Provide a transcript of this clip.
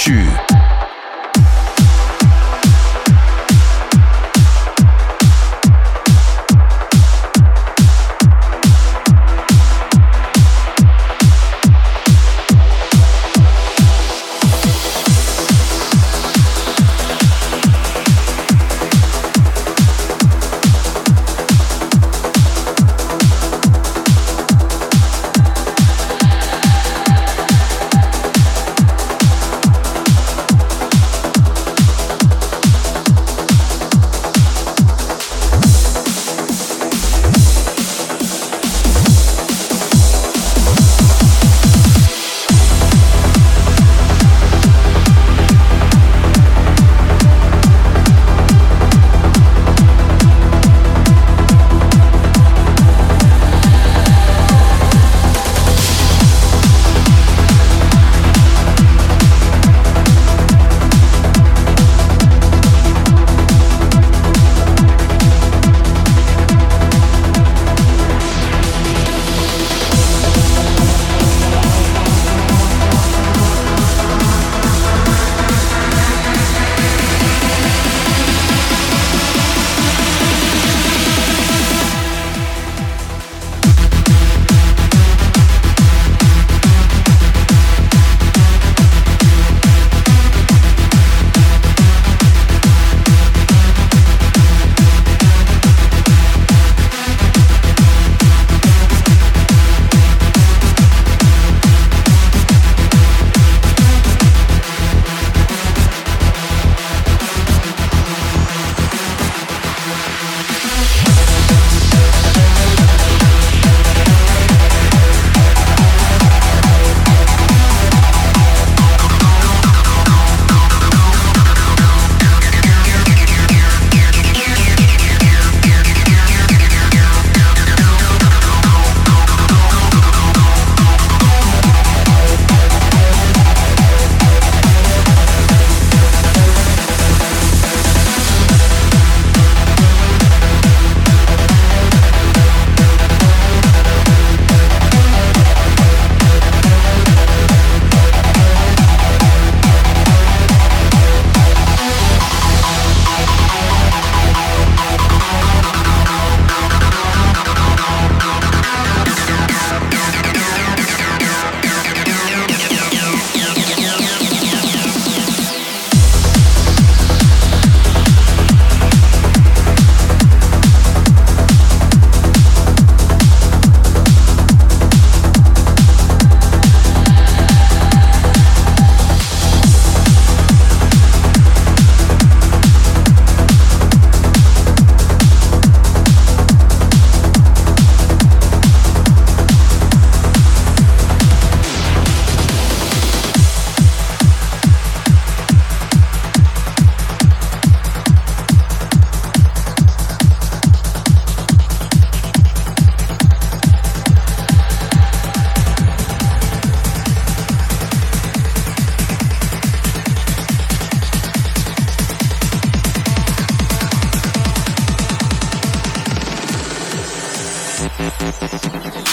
去。Podcast.